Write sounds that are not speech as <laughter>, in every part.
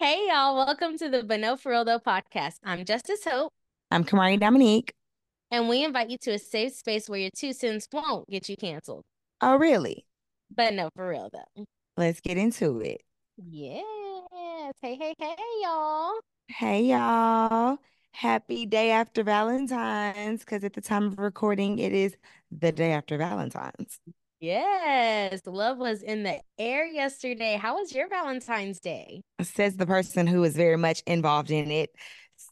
Hey, y'all. Welcome to the But No For Real Though podcast. I'm Justice Hope, I'm Kamari Dominique. and we invite you to a safe space where your two cents won't get you canceled. Oh, really? But no, for real though. Let's get into it. Yes. Hey, hey, hey, y'all. Hey, y'all. Happy day after Valentine's, because at the time of recording, it is the day after Valentine's. Yes. Love was in the air yesterday. How was your Valentine's Day? Says the person who is very much involved in it.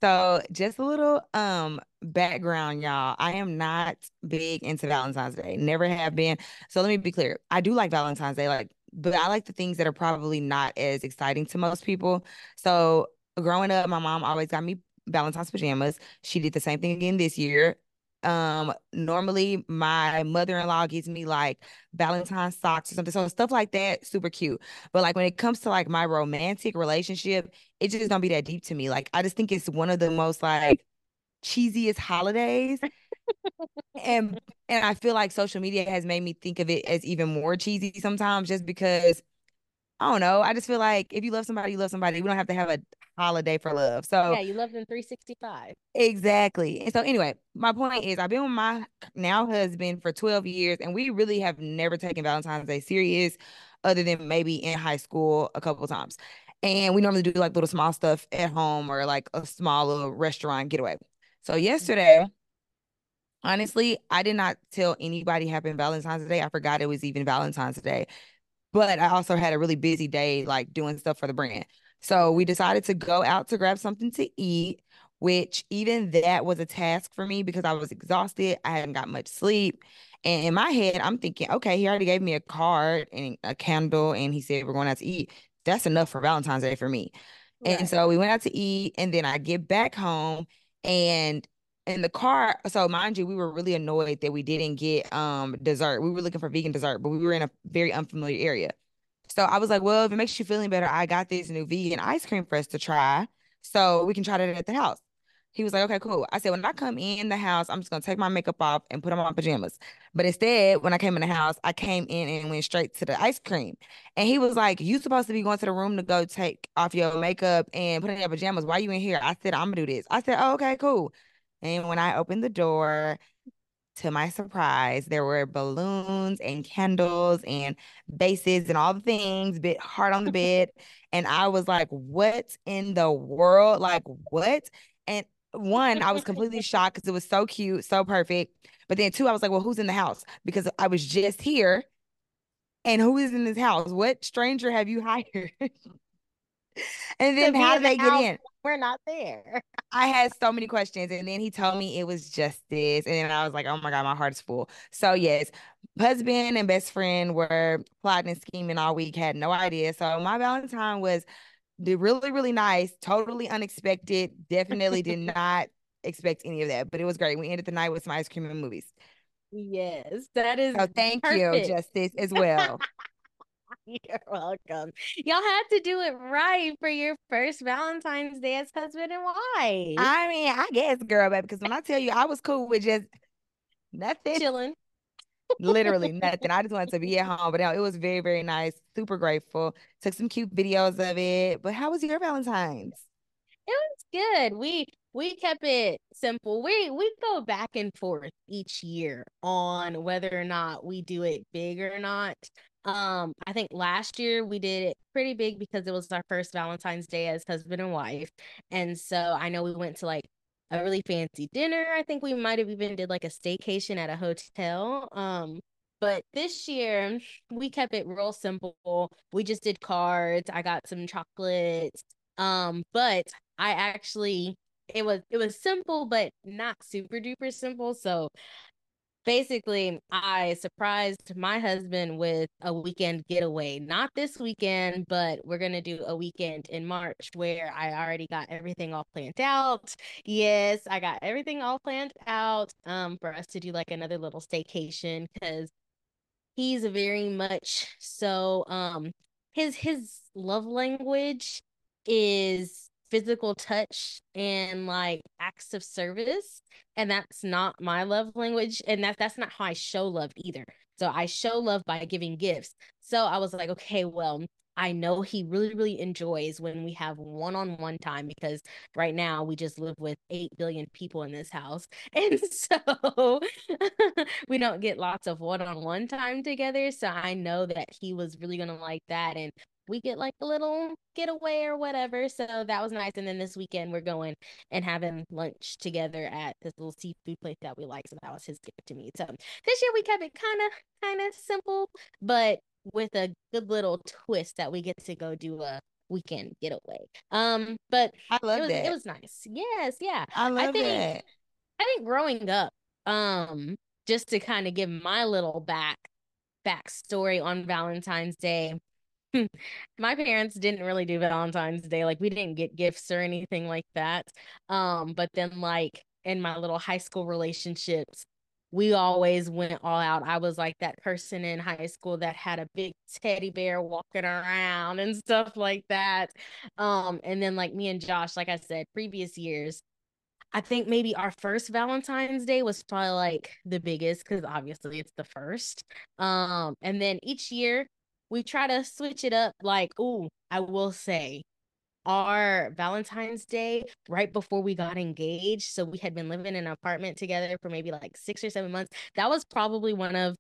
So, just a little um background, y'all. I am not big into Valentine's Day. Never have been. So let me be clear. I do like Valentine's Day, like, but I like the things that are probably not as exciting to most people. So growing up, my mom always got me Valentine's pajamas. She did the same thing again this year. Um, normally my mother-in-law gives me like Valentine's socks or something. So stuff like that, super cute. But like when it comes to like my romantic relationship, it just don't be that deep to me. Like I just think it's one of the most like cheesiest holidays. and and I feel like social media has made me think of it as even more cheesy sometimes just because I don't know. I just feel like if you love somebody, you love somebody. We don't have to have a holiday for love. So Yeah, you love them 365. exactly. And so anyway, my point is I've been with my now husband for 12 years and we really have never taken Valentine's Day serious other than maybe in high school a couple times. And we normally do like little small stuff at home or like a small little restaurant getaway. So yesterday, honestly, I did not tell anybody happy Valentine's Day. I forgot it was even Valentine's Day. But I also had a really busy day like doing stuff for the brand. So we decided to go out to grab something to eat, which even that was a task for me because I was exhausted. I hadn't got much sleep. And in my head, I'm thinking, okay, he already gave me a card and a candle, and he said we're going out to eat. That's enough for Valentine's Day for me. And so we went out to eat, and then I get back home, and in the car, so mind you, we were really annoyed that we didn't get um dessert. We were looking for vegan dessert, but we were in a very unfamiliar area. So I was like, well, if it makes you feeling better, I got this new vegan ice cream for us to try. So we can try that at the house. He was like, okay, cool. I said, when I come in the house, I'm just gonna take my makeup off and put on my pajamas. But instead, when I came in the house, I came in and went straight to the ice cream. And he was like, You supposed to be going to the room to go take off your makeup and put on your pajamas. Why are you in here? I said, I'm gonna do this. I said, oh, okay, cool. And when I opened the door, to my surprise, there were balloons and candles and bases and all the things, bit hard on the <laughs> bed. And I was like, what in the world? Like, what? And one, I was completely <laughs> shocked because it was so cute, so perfect. But then two, I was like, well, who's in the house? Because I was just here. And who is in this house? What stranger have you hired? <laughs> and then how the they get in? we're not there. <laughs> I had so many questions, and then he told me it was justice, and then I was like, "Oh my god, my heart is full." So yes, husband and best friend were plotting and scheming all week. Had no idea. So my Valentine was the really really nice, totally unexpected. Definitely did <laughs> not expect any of that, but it was great. We ended the night with some ice cream and movies. Yes, that is So thank you. Justice, as <laughs> well. <laughs> You're welcome. Y'all had to do it right for your first Valentine's Day as husband and wife. I mean, I guess, girl, baby, because when I tell you I was cool with just nothing. Chilling. literally <laughs> nothing. I just wanted to be at home, but it was very, very nice. Super grateful. Took some cute videos of it. But how was your Valentine's? It was good. We we kept it simple. We we go back and forth each year on whether or not we do it big or not. Um, I think last year we did it pretty big because it was our first Valentine's Day as husband and wife. And so I know we went to like a really fancy dinner. I think we might have even did like a staycation at a hotel. Um, but this year we kept it real simple. We just did cards. I got some chocolates. Um, but I actually it was it was simple but not super duper simple. So basically I surprised my husband with a weekend getaway. Not this weekend, but we're gonna do a weekend in March where I already got everything all planned out. Yes, I got everything all planned out um for us to do like another little staycation because he's very much so um his his love language is physical touch and like acts of service and that's not my love language and that that's not how I show love either. So I show love by giving gifts. So I was like, okay, well, I know he really, really enjoys when we have one on one time because right now we just live with 8 billion people in this house. <laughs> And so <laughs> we don't get lots of one on one time together. So I know that he was really going to like that. And we get like a little getaway or whatever. So that was nice. And then this weekend we're going and having lunch together at this little seafood place that we like. So that was his gift to me. So this year we kept it kind of kind of simple, but with a good little twist that we get to go do a weekend getaway. Um, but I love it was that. it was nice. Yes, yeah. I love I think that. I think growing up, um, just to kind of give my little back backstory on Valentine's Day. My parents didn't really do Valentine's Day. Like we didn't get gifts or anything like that. Um, but then like in my little high school relationships, we always went all out. I was like that person in high school that had a big teddy bear walking around and stuff like that. Um, and then like me and Josh, like I said, previous years, I think maybe our first Valentine's Day was probably like the biggest because obviously it's the first. Um, and then each year we try to switch it up. Like, oh, I will say our Valentine's Day right before we got engaged. So we had been living in an apartment together for maybe like six or seven months. That was probably one of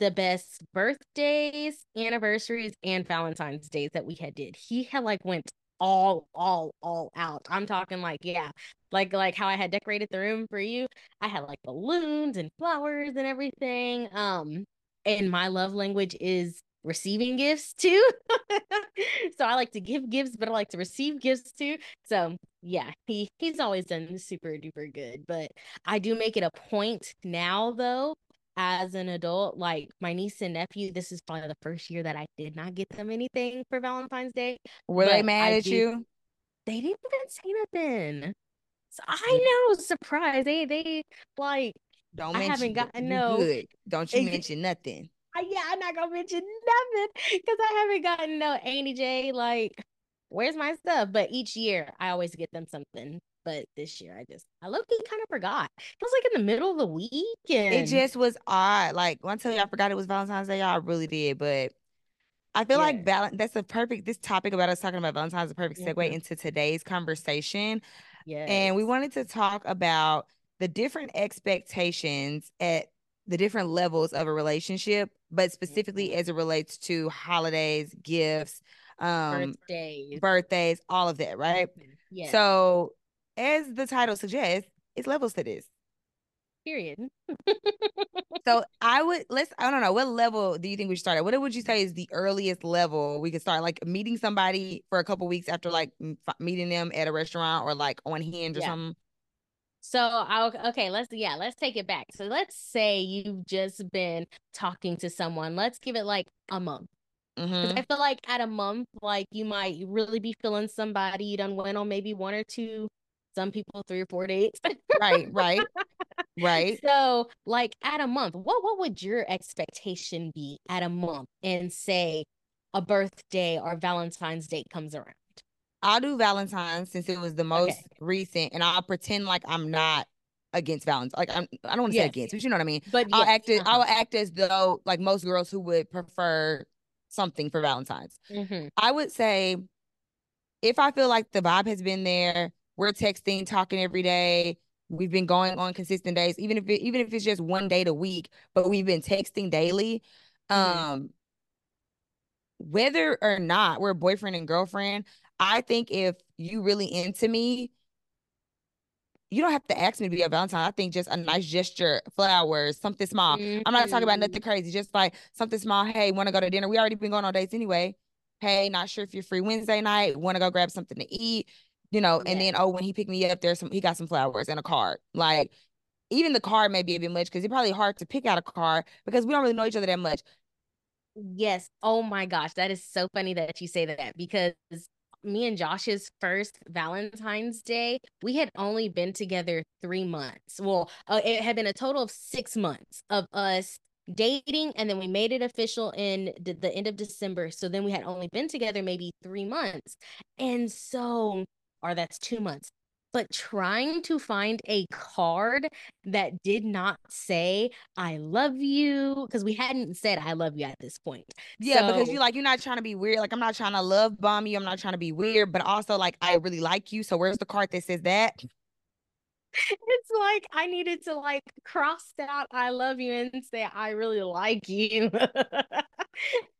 the best birthdays, anniversaries, and Valentine's days that we had did. He had like went all, all, all out. I'm talking like, yeah, like like how I had decorated the room for you. I had like balloons and flowers and everything. Um, and my love language is receiving gifts too. <laughs> so I like to give gifts, but I like to receive gifts too. So yeah, he he's always done super duper good. But I do make it a point now though, as an adult, like my niece and nephew, this is probably the first year that I did not get them anything for Valentine's Day. Were they mad I at do you? they didn't even say nothing. So I know, surprise. They they like Don't I haven't mention gotten no good. Don't you mention nothing. Yeah, I'm not gonna mention nothing because I haven't gotten no Annie J. Like, where's my stuff? But each year I always get them something. But this year I just I low key kind of forgot. It was like in the middle of the week It just was odd. Like when I tell you I forgot it was Valentine's Day, y'all, I really did. But I feel like yeah. val- that's a perfect this topic about us talking about Valentine's is a perfect segue Mhm. into today's conversation. Yes. And we wanted to talk about the different expectations at the different levels of a relationship, but specifically Mhm. as it relates to holidays, gifts, um, birthdays. birthdays, all of that, right? Mhm. Yes. So, as the title suggests, it's levels to this. period. <laughs> So I would let's I don't know what level do you think we should start at? What would you say is the earliest level we could start? Like meeting somebody for a couple weeks after like meeting them at a restaurant or like on Hinge or Yeah. something. So I'll okay, let's yeah, let's take it back. So let's say you've just been talking to someone. Let's give it like a month. Because hmm I feel like at a month, like you might really be feeling somebody. You done went on maybe one or two, some people three or four dates. Right, right, <laughs> right. So like at a month, what what would your expectation be at a month and say a birthday or Valentine's Day comes around? I'll do Valentine's since it was the most Okay. recent, and I'll pretend like I'm not against Valentine's. Like I'm, I don't want to say against, but you know what I mean. But I'll yes. act as Uh-huh. will act as though like most girls who would prefer something for Valentine's. Mhm. I would say if I feel like the vibe has been there, we're texting, talking every day. We've been going on consistent days, even if it, even if it's just one date a week, but we've been texting daily. Mhm. Um, whether or not we're boyfriend and girlfriend, I think if you really into me, you don't have to ask me to be a Valentine. I think just a nice gesture, flowers, something small. I'm not talking about nothing Mhm. crazy, just like something small. Hey, want to go to dinner? We already been going on dates anyway. Hey, not sure if you're free Wednesday night. Want to go grab something to eat? You know, and then oh, when he picked me up, there's some he got some flowers and a card. Like even the card may be a bit much because it's probably hard to pick out a card because we don't really know each other that much. Yes. Oh my gosh, that is so funny that you say that because me and Josh's first Valentine's Day, we had only been together three months. Well, uh, it had been a total of six months of us dating, and then we made it official in the, the end of December. So then we had only been together maybe three months. And so, or that's two months. But trying to find a card that did not say I love you because we hadn't said I love you at this point. Yeah, so, because you like you're not trying to be weird. Like I'm not trying to love bomb you. I'm not trying to be weird, but also like I really like you. So where's the card that says that? it's like I needed to like cross out I love you and say I really like you <laughs>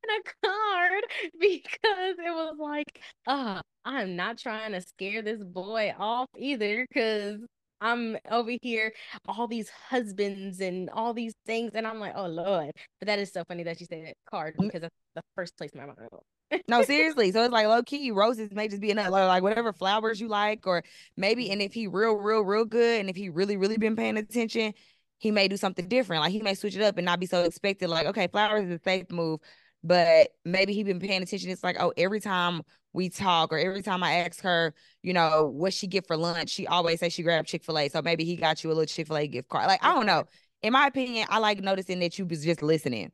in a card because it was like, uh, I'm not trying to scare this boy off either because I'm over here, all these husbands and all these things, and I'm like, oh Lord. But that is so funny that you that card Mm. because that's the first place my mind went. No, seriously. So it's like low key, roses may just be enough. Like like whatever flowers you like, or maybe, and if he real, real, real good, and if he really, really been paying attention, he may do something different. Like he may switch it up and not be so expected. Like, okay, flowers is a safe move, but maybe he been paying attention. It's like, oh, every time we talk or every time I ask her, you know, what she get for lunch, she always say she grabbed Chick-fil-A. So maybe he got you a little Chick-fil-A gift card. Like, I don't know. In my opinion, I like noticing that you was just listening.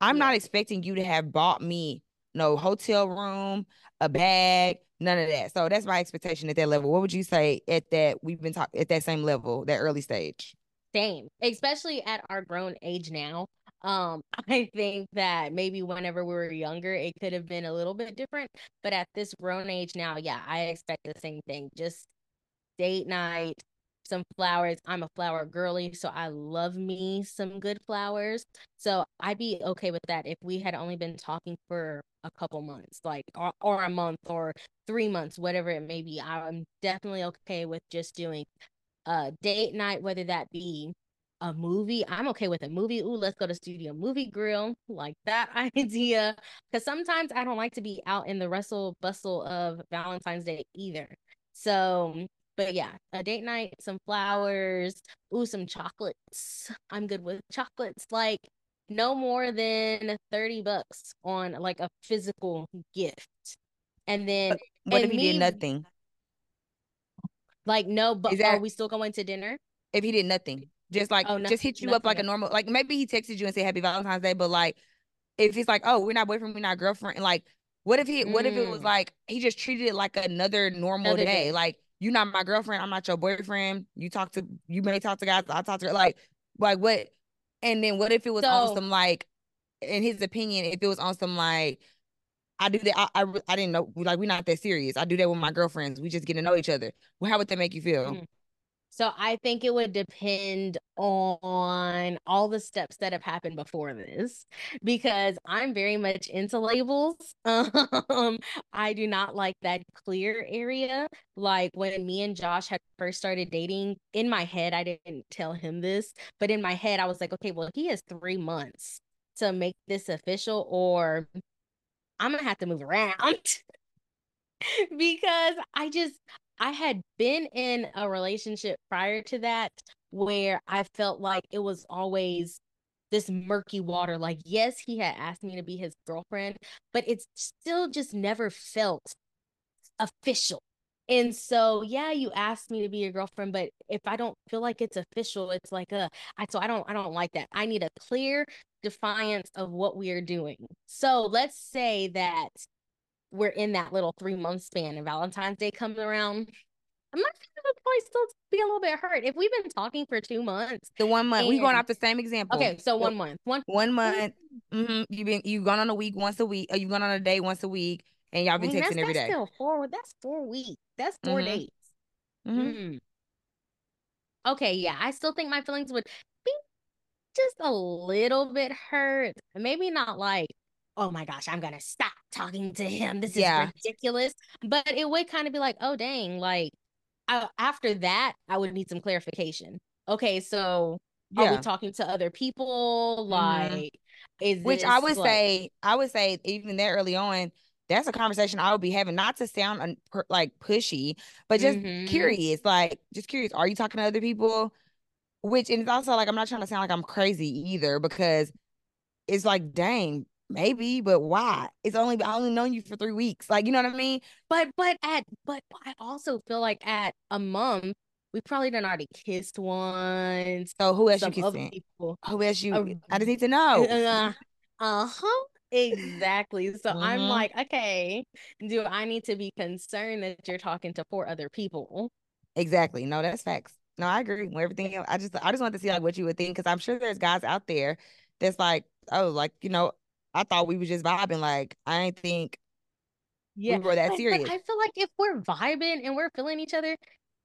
I'm Yeah. not expecting you to have bought me no hotel room, a bag, none of that. So that's my expectation at that level. What would you say at that we've been talking at that same level, that early stage? Same, especially at our grown age now. Um, <laughs> I think that maybe whenever we were younger, it could have been a little bit different. But at this grown age now, yeah, I expect the same thing. Just date night, some flowers. I'm a flower girly, so I love me some good flowers. So I'd be okay with that if we had only been talking for a couple months, like or, or a month or three months, whatever it may be. I'm definitely okay with just doing a date night, whether that be a movie. I'm okay with a movie. Ooh, let's go to studio movie grill. Like that <laughs> idea. Because sometimes I don't like to be out in the rustle bustle of Valentine's Day either. So, but yeah, a date night, some flowers, ooh, some chocolates. I'm good with chocolates. Like no more than 30 bucks on like a physical gift. And then What and if he did nothing? Like no, but Is are we still going to dinner? if he did nothing? Just like Oh no, just hit you up like a normal like maybe he texted you and said happy Valentine's Day, but like if he's like, oh, we're not boyfriend, we're not girlfriend, and like what if he what if it was Mm, like he just treated it like another normal another day? day. Like you're not my girlfriend, I'm not your boyfriend. You talk to you may talk to guys, I talk to like like what and then what if it was on some like in his opinion, if it was on some like I do that, I, I I didn't know like we're not that serious. I do that with my girlfriends. We just get to know each other. Well, how would that make you feel? mm. so I think it would depend on all the steps that have happened before this because I'm very much into labels. <laughs> Um, I do not like that clear area. Like when me and Josh had first started dating, in my head, I didn't tell him this, but in my head, I was like, okay, well, he has three months to make this official, or I'm gonna have to move around. <laughs> because I just I had been in a relationship prior to that where I felt like it was always this murky water. Like, yes, he had asked me to be his girlfriend, but it's still just never felt official. And so, yeah, you asked me to be your girlfriend, but if I don't feel like it's official, it's like uh I so I don't I don't like that. I need a clear defiance of what we are doing. So let's say that we're in that little three month span and Valentine's Day comes around, I might probably still be a little bit hurt. If we've been talking for two months The one month we going off the same example. okay, so one month, one one month, hmm you've been you've gone on a week once a week, or you've gone on a day once a week, and y'all been dang, that's texting every that's day. still four. That's four weeks. That's four Mm-hmm. days. Mm-hmm. Mm. Okay, yeah, I still think my feelings would be just a little bit hurt. Maybe not like, oh my gosh, I'm gonna stop talking to him. This is Yeah. ridiculous. But it would kind of be like, oh dang, like I, after that, I would need some clarification. Okay, so are we Yeah. talking to other people? hmm Like, is Which I would like, say, I would say even there early on, that's a conversation I would be having, not to sound un- like pushy, but just mm-hmm, curious, like just curious. Are you talking to other people? Which and it's also like I'm not trying to sound like I'm crazy either because it's like, dang, maybe, but why? It's only I only known you for three weeks. Like, you know what I mean? but but at but I also feel like at a month, we probably done already kissed once. So who else you kissing? people. Who else Uh, you? I just need to know. uh, uh-huh. Exactly. So I'm hmm like, okay, do I need to be concerned that you're talking to four other people? Exactly. No, that's facts. No, I agree with everything. else. I just I just want to see like what you would think because I'm sure there's guys out there that's like, oh, like you know, I thought we was just vibing. Like I ain't think Yeah. we were that But, but serious. I feel like if we're vibing and we're feeling each other,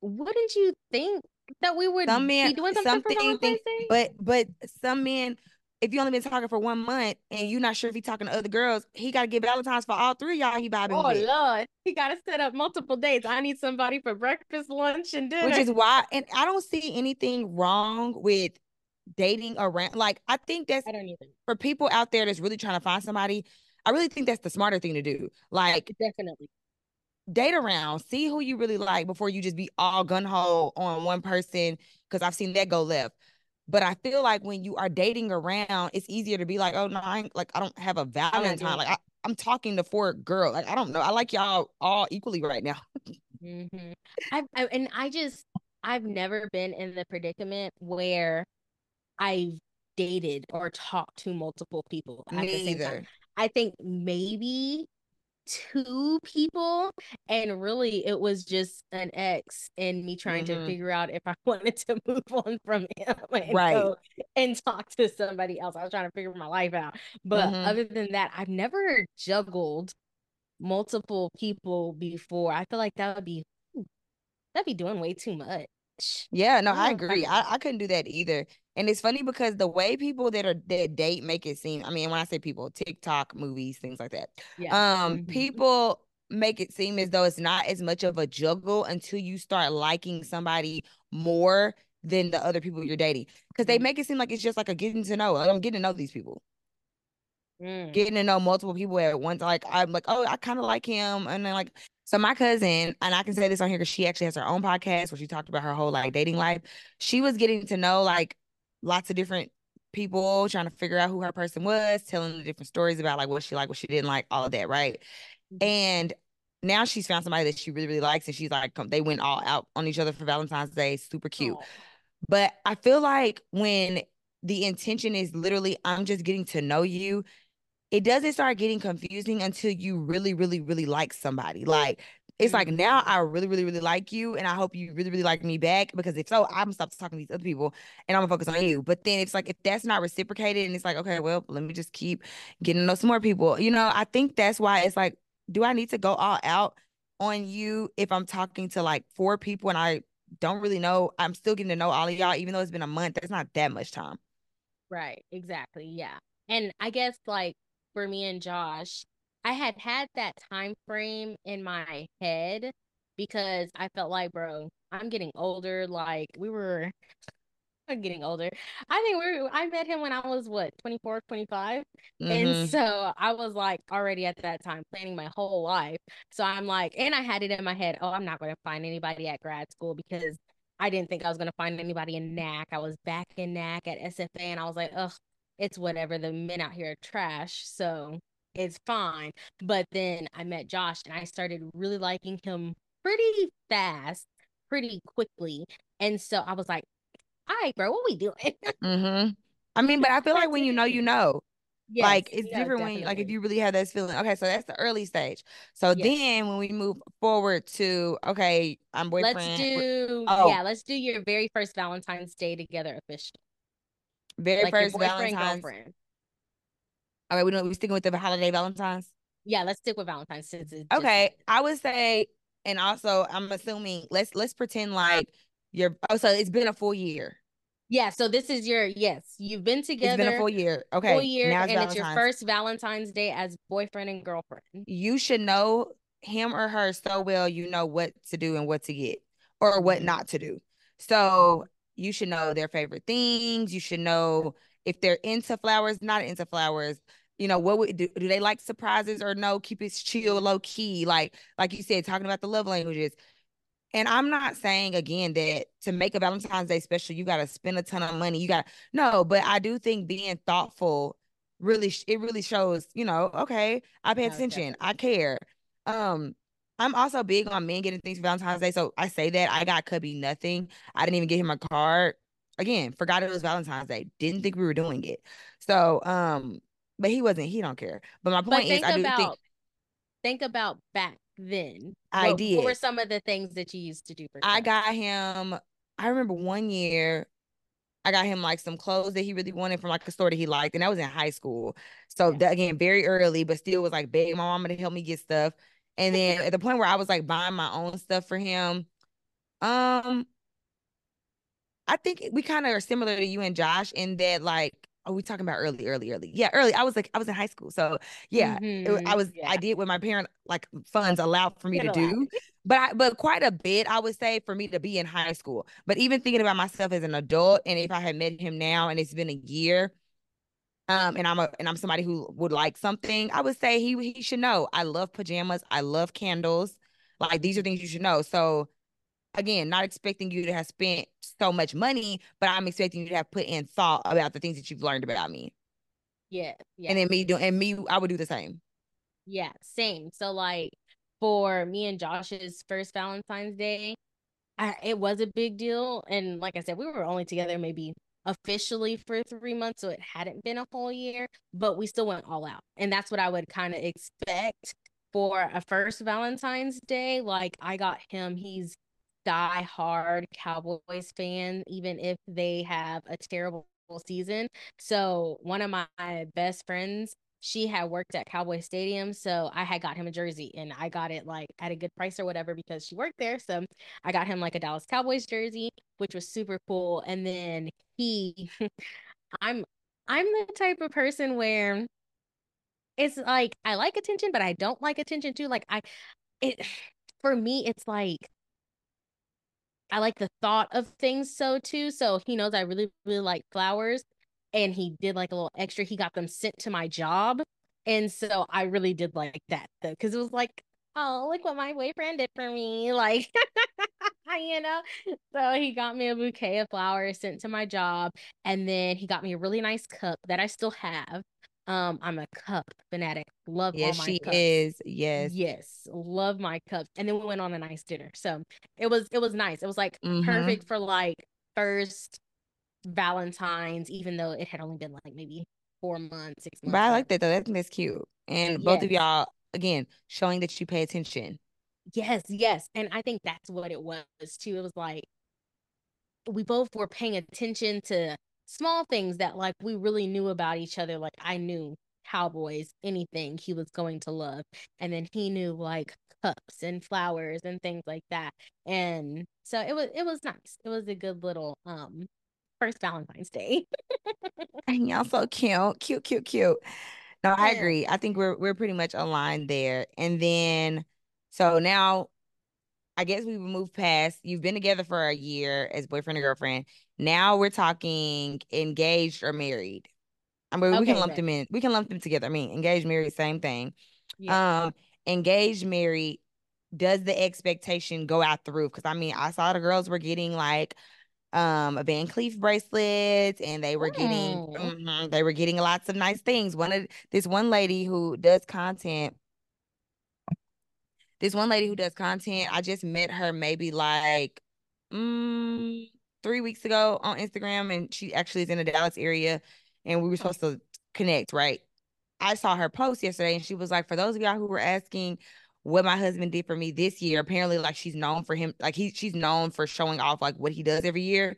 wouldn't you think that we would Some men, be doing something some for thing think, but but some men, if you only been talking for one month and you're not sure if he talking to other girls, he got to get Valentine's for all three of y'all he vibing Oh with. Lord, he got to set up multiple dates. I need somebody for breakfast, lunch, and dinner. which is why and i don't see anything wrong with dating around like i think that's I don't even. for people out there that's really trying to find somebody i really think that's the smarter thing to do like Definitely. date around see who you really like before you just be all gun-ho on one person because i've seen that go left but i feel like when you are dating around it's easier to be like oh no i like i don't have a valentine like I, i'm talking to four girls like i don't know i like y'all all equally right now. Hmm I, I and I just I've never been in the predicament where I've dated or talked to multiple people at the same time. I think maybe two people, and really it was just an ex and me trying to Mhm. figure out if I <laughs> wanted to move on from him and Right. go and talk to somebody else. I was trying to figure my life out. But Mhm. other than that, I've never juggled multiple people before. I feel like that would be that'd be doing way too much. Yeah, no, I Oh, agree. I, I couldn't do that either. And it's funny because the way people that are that date make it seem, I mean, when I say people, TikTok, movies, things like that. Yeah. Um, Mhm. people make it seem as though it's not as much of a juggle until you start liking somebody more than the other people you're dating. Because they Mhm. make it seem like it's just like a getting to know. I'm getting to know these people. Mm. Getting to know multiple people at once. Like I'm like, oh, I kind of like him. And then like so my cousin, and I can say this on here because she actually has her own podcast where she talked about her whole like dating life. She was getting to know like lots of different people, trying to figure out who her person was, telling the different stories about like what she liked, what she didn't like, all of that, right? Mhm. And now she's found somebody that she really, really likes, and she's like, they went all out on each other for Valentine's Day, super cute. Aw. But I feel like when the intention is literally, I'm just getting to know you, it doesn't start getting confusing until you really, really, really like somebody. Like, it's like Mhm. now I really, really, really like you, and I hope you really, really like me back. Because if so, I'm gonna stop talking to these other people and I'm gonna focus on you. But then it's like if that's not reciprocated, and it's like, okay, well, let me just keep getting to know some more people. You know, I think that's why it's like, do I need to go all out on you if I'm talking to like four people and I don't really know? I'm still getting to know all of y'all, even though it's been a month. That's not that much time. Right, exactly. Yeah. And I guess like for me and Josh, I had had that time frame in my head because I felt like, bro, I'm getting older. Like we were <laughs> I'm getting older. I think we were, I met him when I was what, 24, 25. And Mhm. so I was like already at that time planning my whole life. So I'm like, and I had it in my head, oh, I'm not going to find anybody at grad school because I didn't think I was going to find anybody in NAC. I was back in NAC at SFA and I was like, ugh, it's whatever. The men out here are trash. So it's fine. But then I met Josh and I started really liking him pretty fast, pretty quickly. And so I was like, all right, bro, what we doing? Mm-hmm. I <laughs> mean, but I feel like when you know, you know. like it's different when like if you really have this feeling. Okay, so that's the early stage. So Yes. then when we move forward to okay, I'm boyfriend. Let's do Oh. yeah, let's do your very first Valentine's Day together official. very Like first Valentine's. girlfriend. Okay, we don't we sticking with the holiday Valentine's. Yeah, let's stick with Valentine's since it's Okay, started. I would say, and also I'm assuming let's let's pretend like you're. Oh, so it's been a full year. Yeah, so this is your yes, you've been It's been a full year. Okay, full year now and it's it's your first Valentine's Day as boyfriend and girlfriend. you should know him or her so well you know what to do and what to get or what not to do so you should know their favorite things you should know if they're into flowers not into flowers you know what would do, do they like surprises or no keep it chill low key like like you said talking about the love languages and I'm not saying again that to make a Valentine's Day special, you got to spend a ton of money. You got no, but I do think being thoughtful really, it really shows, you know, okay, I pay attention, I care. Um, I'm also big on men getting things for Valentine's Day. So I say that I got Cubby nothing. I didn't even get him a card. Again, forgot it was Valentine's Day. Didn't think we were doing it. So, um, but he wasn't, he don't care. But my But point is, think I do about think think about back then? I what, did. What were some of the things that you used to do for? I got him. I remember one year. I got him like some clothes that he really wanted from like a store that he liked, and that was in high school. So yeah. that, again, very early, but still was like begging my mama to help me get stuff. And then at the point where I was like buying my own stuff for him, um, I think we kind of are similar to you and Josh in that like are we talking about early, early, early? Yeah, early. I was like, I was in high school, so yeah, mm-hmm. it, I was. Yeah. I did what my parent like funds allowed for me Get to do, but I, but quite a bit, I would say, for me to be in high school. But even thinking about myself as an adult, and if I had met him now, and it's been a year, um, and I'm a and I'm somebody who would like something, I would say he he should know. I love pajamas. I love candles. Like these are things you should know. So again, not expecting you to have spent so much money, but I'm expecting you to have put in thought about the things that you've learned about me. Yeah. Yeah. And then me doing and me, I would do the same. Yeah, same. So like for me and Josh's first Valentine's Day, I, it was a big deal. And like I said, we were only together maybe officially for three months, so it hadn't been a whole year, but we still went all out. And that's what I would kind of expect for a first Valentine's Day. Like I got him, he's die hard Cowboys fan, even if they have a terrible season. So one of my best friends, she had worked at Cowboy Stadium, so I had got him a jersey and I got it like at a good price or whatever because she worked there. So I got him like a Dallas Cowboys jersey, which was super cool. And then he <laughs> I'm I'm the type of person where it's like I like attention, but I don't like attention too. Like I it <sighs> for me, it's like I like the thought of things so too. So he knows I really, really like flowers. And he did like a little extra. He got them sent to my job. And so I really did like that though, because it was like, oh, look what my boyfriend did for me. <laughs> Like, you know? So he got me a bouquet of flowers sent to my job. And then he got me a really nice cup that I still have. Um, I'm a cup fanatic. Love yes, all my she cups. is. Yes. Yes. Love my cups. And then we went on a nice dinner. So it was it was nice. It was like mm-hmm. perfect for like first Valentine's, even though it had only been like maybe four months, six months. But I like that though. I think that's cute. And yes. both of y'all, again, showing that you pay attention. Yes, yes. And I think that's what it was too. It was like we both were paying attention to small things that like we really knew about each other. Like I knew Cowboys, anything he was going to love. And then he knew like cups and flowers and things like that. And so it was it was nice. It was a good little um first Valentine's Day. <laughs> and y'all so cute. Cute, cute, cute. No, I agree. I think we're we're pretty much aligned there. And then so now I guess we've moved past you've been together for a year as boyfriend and girlfriend. Now we're talking engaged or married. I mean, okay, we can lump them in. We can lump them together. I mean, engaged, married, same thing. Yeah. Um, engaged, married. Does the expectation go out the roof? Because I mean, I saw the girls were getting like um a Van Cleef bracelets, and they were getting mm-hmm, they were getting lots of nice things. One of this one lady who does content this one lady who does content, I just met her maybe like mm, three weeks ago on Instagram, and she actually is in the Dallas area, and we were supposed to connect, right? I saw her post yesterday, and she was like, "For those of y'all who were asking what my husband did for me this year, apparently, like she's known for him, like he she's known for showing off like what he does every year.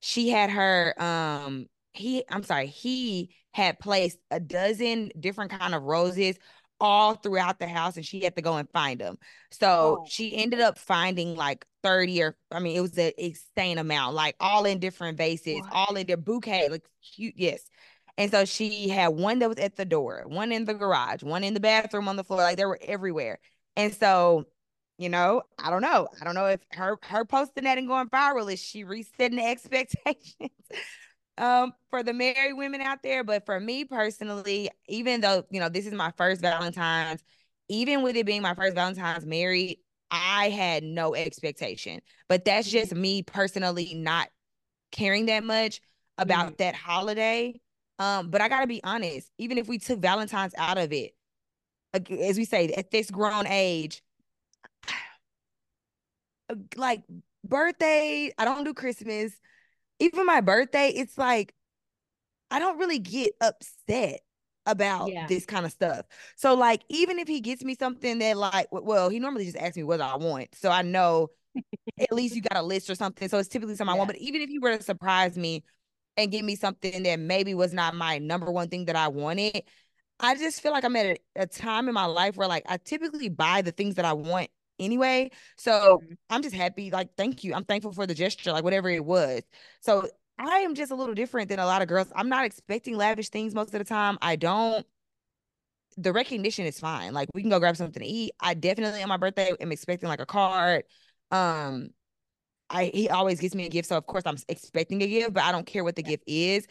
She had her um he I'm sorry, he had placed a dozen different kind of roses all throughout the house and she had to go and find them. So oh. she ended up finding like 30 or I mean it was an insane amount, like all in different vases, what? all in their bouquet, like cute, yes. And so she had one that was at the door, one in the garage, one in the bathroom on the floor, like they were everywhere. And so, you know, I don't know. I don't know if her her posting that and going viral is she resetting the <laughs> expectations um for the married women out there but for me personally even though you know this is my first valentine's even with it being my first valentine's married i had no expectation but that's just me personally not caring that much about mm-hmm. that holiday um but i gotta be honest even if we took valentine's out of it as we say at this grown age <sighs> like birthday i don't do christmas even my birthday, it's like I don't really get upset. about Yeah. this kind of stuff. So like even if he gets me something that like well, he normally just asks me what I want. So I know at least you got a list or something. So it's typically something I want. But even if you were to surprise me and give me something that maybe was not my number one thing that I wanted, I just feel like I'm at a, a time in my life where like I typically buy the things that I want anyway. So Mhm. I'm just happy. Like, thank you. I'm thankful for the gesture, like whatever it was. So I am just a little different than a lot of girls. I'm not expecting lavish things most of the time. I don't. The recognition is fine. Like we can go grab something to eat. I definitely on my birthday am expecting like a card. Um, I he always gives me a gift, so of course I'm expecting a gift, but I don't care what the gift is.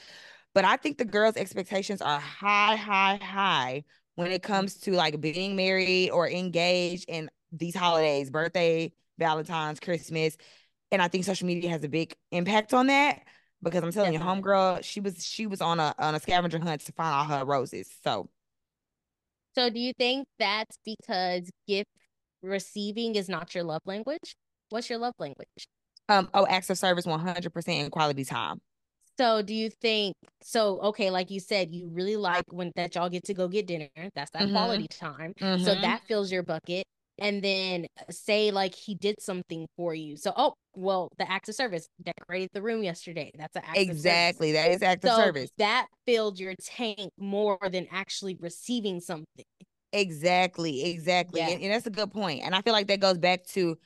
But I think the girls' expectations are high, high, high when it comes to like being married or engaged and these holidays, birthday, Valentine's, Christmas. And I think social media has a big impact on that because I'm telling Definitely. you, homegirl, she was she was on a on a scavenger hunt to find all her roses. So So do you think that's because gift receiving is not your love language? What's your love language? um oh acts of service 100% in quality time. So do you think so okay, like you said, you really like when that y'all get to go get dinner. That's that Mhm. quality time. So Mhm. that fills your bucket. And then uh, say like he did something for you. So oh, well, the act of service decorated the room yesterday. That's an act of service. Exactly. That is act of service. that filled your tank more than actually receiving something. Exactly, exactly. Yeah. And, and that's a good point. And I feel like that goes back to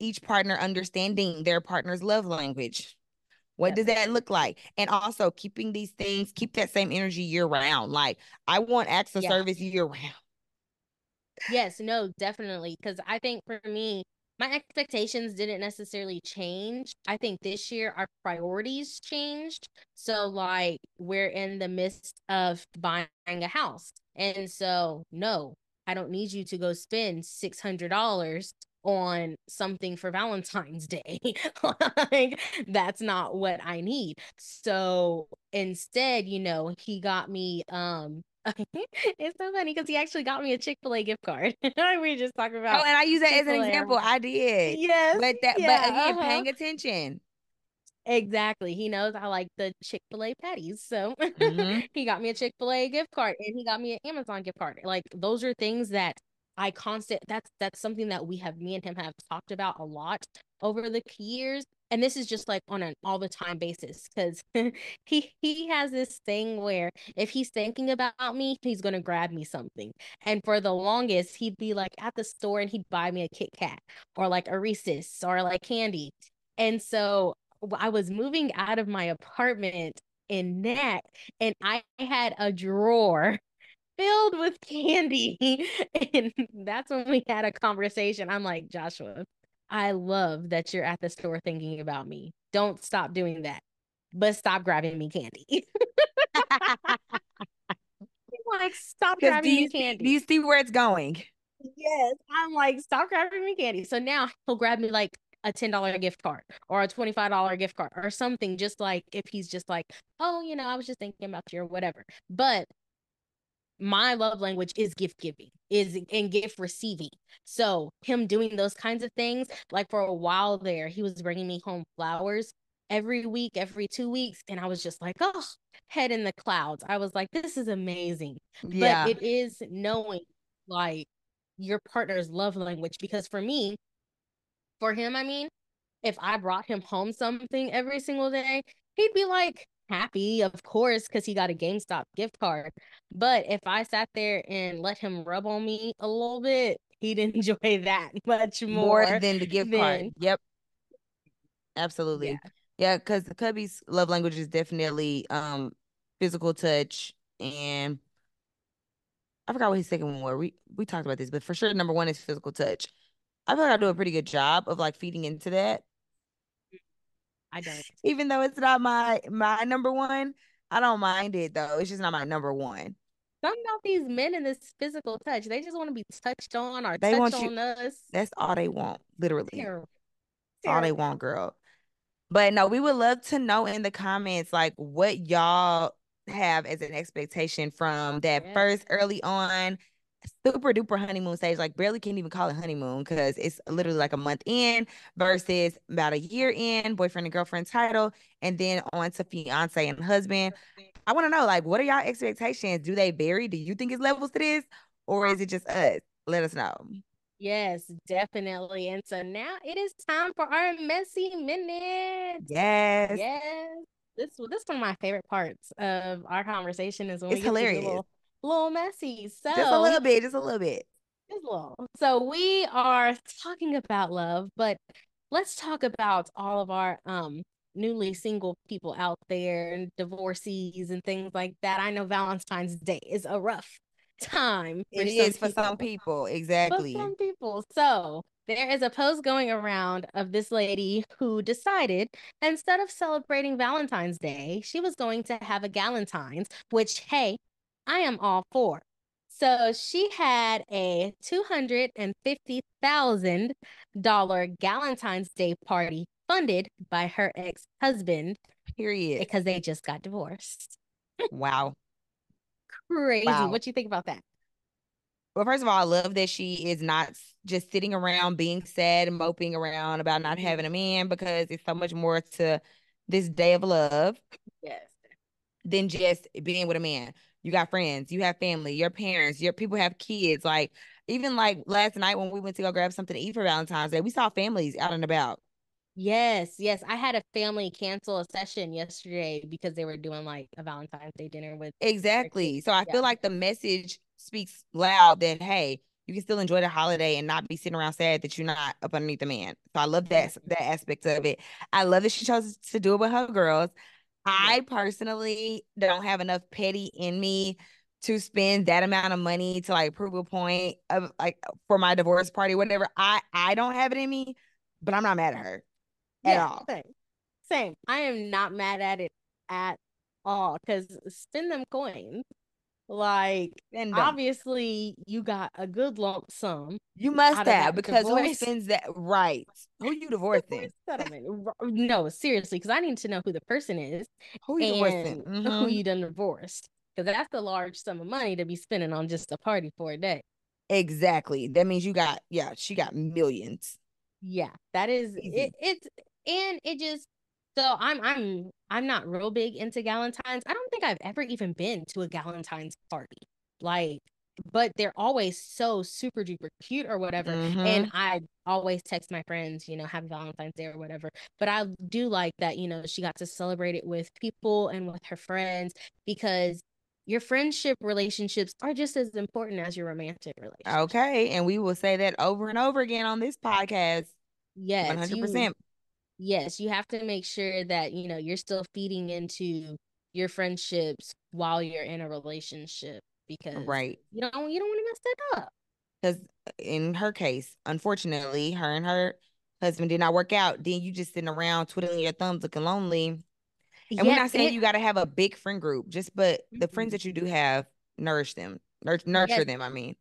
each partner understanding their partner's love language. What does that look like? And also keeping these things, keep that same energy year round. Like I want acts of Yeah. service year round. Yes, no, definitely. Because I think for me, my expectations didn't necessarily change. I think this year our priorities changed. So, like, we're in the midst of buying a house. And so, no, I don't need you to go spend $600 on something for Valentine's <laughs> Day. like, that's not what I need. So, instead, you know, he got me, um, <laughs> it's so funny because he actually got me a Chick Fil A gift card. <laughs> we were just talking about. Oh, and I use that as an Chick-fil-A. example. I did. yes, But that but again, uh-huh. paying attention. exactly. He knows I like the Chick Fil A patties, so Mhm. <laughs> he got me a Chick Fil A gift card, and he got me an Amazon gift card. Like those are things that I constant. That's that's something that we have me and him have talked about a lot over the years. And this is just like on an all the time basis because <laughs> he he has this thing where if he's thinking about me, he's gonna grab me something. And for the longest, he'd be like at the store and he'd buy me a Kit Kat or like a Reese's or like candy. And so i was moving out of my apartment in NAC and I had a drawer <laughs> filled with candy. <laughs> And that's when we had a conversation. I'm like, Joshua, I love that you're at the store thinking about me. Don't stop doing that, but stop grabbing me candy. <laughs> like, stop grabbing me you see, candy. do you see where it's going? Yes. I'm like, stop grabbing me candy. So now he'll grab me like a $10 gift card or a $25 gift card or something, just like if he's just like, oh, you know, I was just thinking about you or whatever. But my love language is gift giving, is and gift receiving. So him doing those kinds of things, like for a while there, he was bringing me home flowers every week, every two weeks, and I was just like, oh, head in the clouds. I was like, this is amazing. Yeah. But it is knowing like your partner's love language because for me, for him, I mean, if I brought him home something every single day, he'd be like happy, of course, because he got a GameStop gift card. But if I sat there and let him rub on me a little bit, he'd <laughs> enjoy that much More more than the gift card. Yep. Absolutely. yeah. Yeah, because the Cubby's love language is definitely um physical touch and I forgot what his second one was. We we talked about this, but for sure number one is physical touch. I feel like I do a pretty good job of like feeding into that. I don't. Even though it's not my my number one, I don't mind it though. It's just not my number one. Something about these men and this physical touch, they just want to be touched on or They want you- on us. That's all they want, literally. Terrible. All they Terrible. want, girl. But no, we would love to know in the comments like what y'all have as an expectation from oh, that Yes. first early on super duper honeymoon stage. Like barely can't even call it honeymoon because it's literally like a month in versus about a year in, boyfriend and girlfriend title, and then on to fiance and husband. I want to know, like, what are y'all expectations? Do they vary? Do you think it's levels to this, or is it just us? Let us know. Yes, definitely. And so now it is time for our messy minute. Yes. Yes. This this is one of my favorite parts of our conversation is when it's we hilarious. to get a little, little messy. So just a little bit, just a little bit. Just a little. So we are talking about love, but let's talk about all of our um newly single people out there and divorcees and things like that. I know Valentine's Day is a rough time. It is for some people, exactly. For some people. So there is a post going around of this lady who decided instead of celebrating Valentine's Day, she was going to have a Galentine's, which, hey, I am all for. So she had a $250,000 Galentine's Day party funded by her ex husband. Period. Because they just got divorced. wow. Crazy. Wow. What you think about that? Well, first of all, I love that she is not just sitting around being sad and moping around about not having a man because it's so much more to this day of love. Yes. Than just being with a man. You got friends, you have family, your parents, your people have kids. Like even like last night when we went to go grab something to eat for Valentine's Day, we saw families out and about. Yes, yes. I had a family cancel a session yesterday because they were doing like a Valentine's Day dinner with Exactly. So I yeah. feel like the message speaks loud that hey, you can still enjoy the holiday and not be sitting around sad that you're not up underneath the man. So I love that that aspect of it. I love that she chose to do it with her girls. I personally don't have enough petty in me to spend that amount of money to like prove a point of like for my divorce party, whatever. I I don't have it in me, but I'm not mad at her at yeah, all. Same. same. I am not mad at it at all because spend them coins. Like and obviously you got a good lump sum. You must have because divorce. who spends that right? Who you divorcing? no, seriously, because I need to know who the person is. Who you divorcing? Mm-hmm. Who you done divorced? Because that's a large sum of money to be spending on just a party for a day. Exactly. That means you got yeah, she got millions. Yeah, that is it, it's and it just so I'm I'm I'm not real big into Galentine's. I don't think I've ever even been to a Galentine's party. Like, but they're always so super duper cute or whatever. Mm-hmm. And I always text my friends, you know, happy Valentine's Day or whatever. But I do like that, you know, she got to celebrate it with people and with her friends because your friendship relationships are just as important as your romantic relationships. Okay. And we will say that over and over again on this podcast. Yes. 100%. You, yes, you have to make sure that, you know, you're still feeding into your friendships while you're in a relationship because right. you don't you don't want to mess that up. Because in her case unfortunately her and her husband did not work out. Then you just sitting around twiddling your thumbs looking lonely. And yes, we're not saying it, you got to have a big friend group just but mm-hmm. the friends that you do have nourish them nurture, nurture yes. them i mean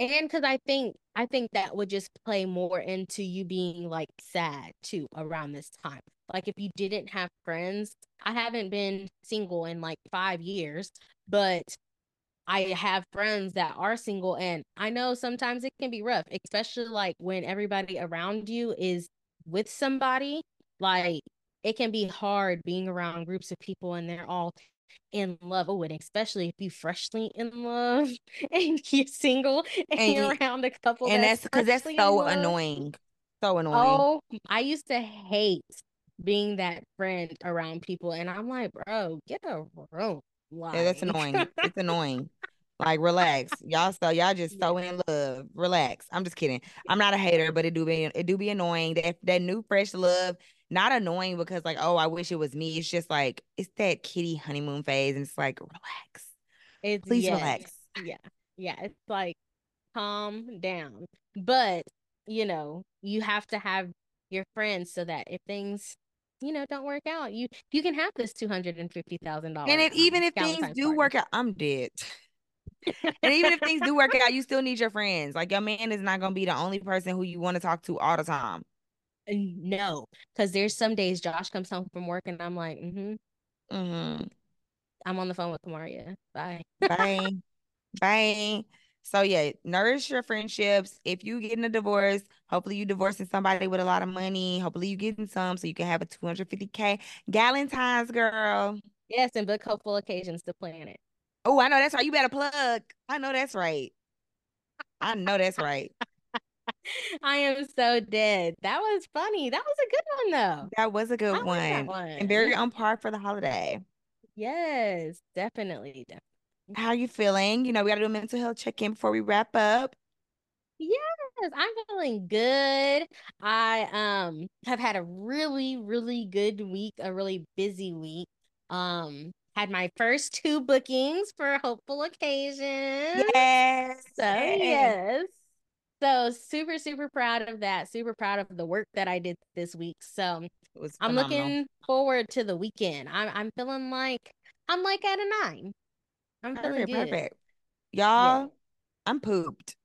and because i think i think that would just play more into you being like sad too around this time. Like if you didn't have friends i haven't been single in like five years but i have friends that are single and i know sometimes it can be rough especially like when everybody around you is with somebody like it can be hard being around groups of people and they're all in love oh, with, especially if you freshly in love <laughs> and you're single and, <laughs> and you're around a couple. And that's because that's, that's so annoying. So annoying. Oh, I used to hate being that friend around people, and I'm like, bro, get a room. Like. Yeah, that's annoying. it's <laughs> annoying. Like, relax, y'all. So y'all just so in love. Relax. I'm just kidding. I'm not a hater, but it do be it do be annoying that that new fresh love not annoying because like, oh, I wish it was me. It's just like it's that kitty honeymoon phase, and it's like, relax. It's please yes. relax. Yeah, yeah. It's like calm down, but you know, you have to have your friends so that if things you know don't work out, you you can have this two hundred and fifty thousand dollars. And if um, even if things do party. work out, I'm dead. <laughs> and even if things do work out, you still need your friends. Like your man is not gonna be the only person who you want to talk to all the time no, because there's some days Josh comes home from work and I'm like, mm-hmm. Mm-hmm. I'm on the phone with Kamaria. Bye. Bye. <laughs> Bye. So yeah, nourish your friendships. If you getting a divorce, hopefully you divorcing somebody with a lot of money. Hopefully you getting some so you can have a 250k Galentine's girl. Yes, and book hopeful occasions to plan it. Oh, I know that's right. You better plug. I know that's right. I know that's right. <laughs> I am so dead. That was funny. That was a good one though. That was a good like one. one. And very on par for the holiday. Yes, definitely, definitely. How are you feeling? You know, we gotta do a mental health check-in before we wrap up. Yes, I'm feeling good. I um have had a really, really good week, a really busy week. Um, had my first two bookings for hopeful occasions. Yes. So yes. So super, super proud of that. Super proud of the work that I did this week. So I'm looking forward to the weekend. I'm I'm feeling like I'm like at a nine. I'm feeling Perfect, good. perfect. Y'all, I'm pooped.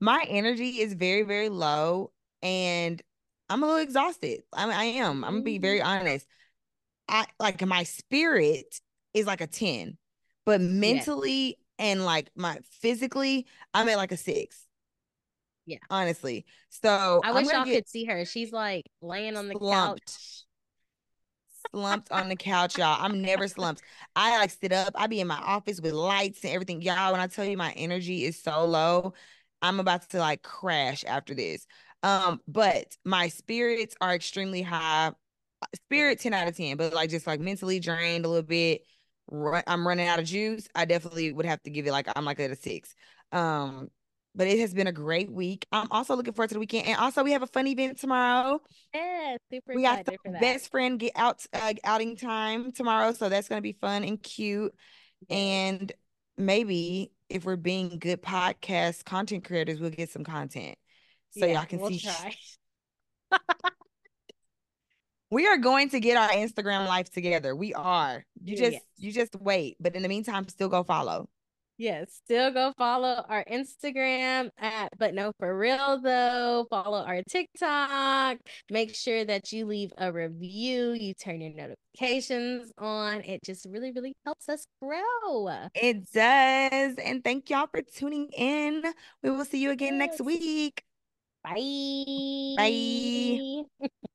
My energy is very, very low and I'm a little exhausted. I mean, I am. I'm gonna be very mm-hmm. honest. I like my spirit is like a 10, but mentally and like my physically, I'm at like a six. Yeah. Honestly. So I wish y'all get could see her. She's like laying on the slumped. couch. slumped on the couch, y'all. I'm never slumped. I like sit up. I be in my office with lights and everything. Y'all, when I tell you my energy is so low, I'm about to like crash after this. Um, but my spirits are extremely high. Spirit 10 out of 10, but like just like mentally drained a little bit. Run, I'm running out of juice. I definitely would have to give it like I'm like at a six. Um, but it has been a great week. I'm also looking forward to the weekend. And also we have a fun event tomorrow. Yeah, super We got excited for some that. best friend get out uh, outing time tomorrow, so that's gonna be fun and cute. And maybe if we're being good podcast content creators, we'll get some content so Yeah, y'all can we'll see. <laughs> We are going to get our Instagram life together. We are. You just Yes. you just wait, but in the meantime, still go follow. Yes, still go follow our Instagram at but no for real though. Follow our TikTok. Make sure that you leave a review, you turn your notifications on. It just really, really helps us grow. It does. And thank y'all for tuning in. We will see you again next week. Bye. Bye. <laughs>